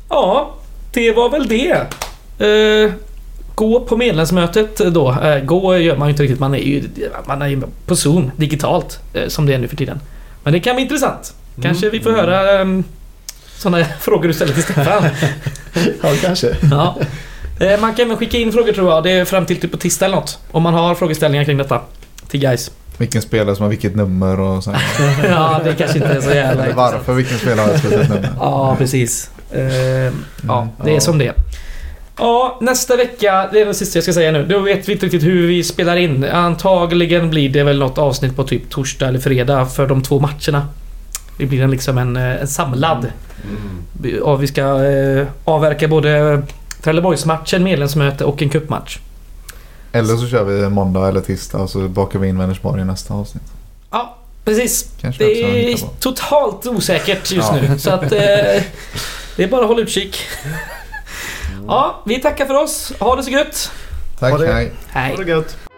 Ja, det var väl det. Gå på medlemsmötet då. Eh, Gå gör man ju inte riktigt. Man är ju, man är ju på Zoom digitalt eh, som det är nu för tiden. Men det kan bli intressant. Kanske vi får höra um, sådana frågor du ställer till Stefan. Ja, kanske. Ja. Eh, Man kan även skicka in frågor tror jag. Det är fram till typ på tisdag eller något. Om man har frågeställningar kring detta. Till guys. Vilken spelare som har vilket nummer och så. Ja, det kanske inte är så jävla varför vilken spelare har ett speciellt nummer. Ja, precis. Eh, Ja, det är som det är. Ja, nästa vecka, det är det sista jag ska säga nu. Då vet vi inte riktigt hur vi spelar in. Antagligen blir det väl något avsnitt på typ torsdag eller fredag för de två matcherna. Det blir en, liksom en, eh, en samlad. Vi- Ja, vi ska eh, avverka både Trelleborgsmatchen, medlemsmöte och en cupmatch. Eller så kör vi måndag eller tisdag och så bakar vi in Vänersborg i nästa avsnitt. Ja, precis. Kanske Det är totalt osäkert just Ja. nu. Så att... Eh, det är bara att hålla utkik. Ja, vi tackar för oss. Ha det så gött. Tack, Ha det. hej. Hej. Ha det gött.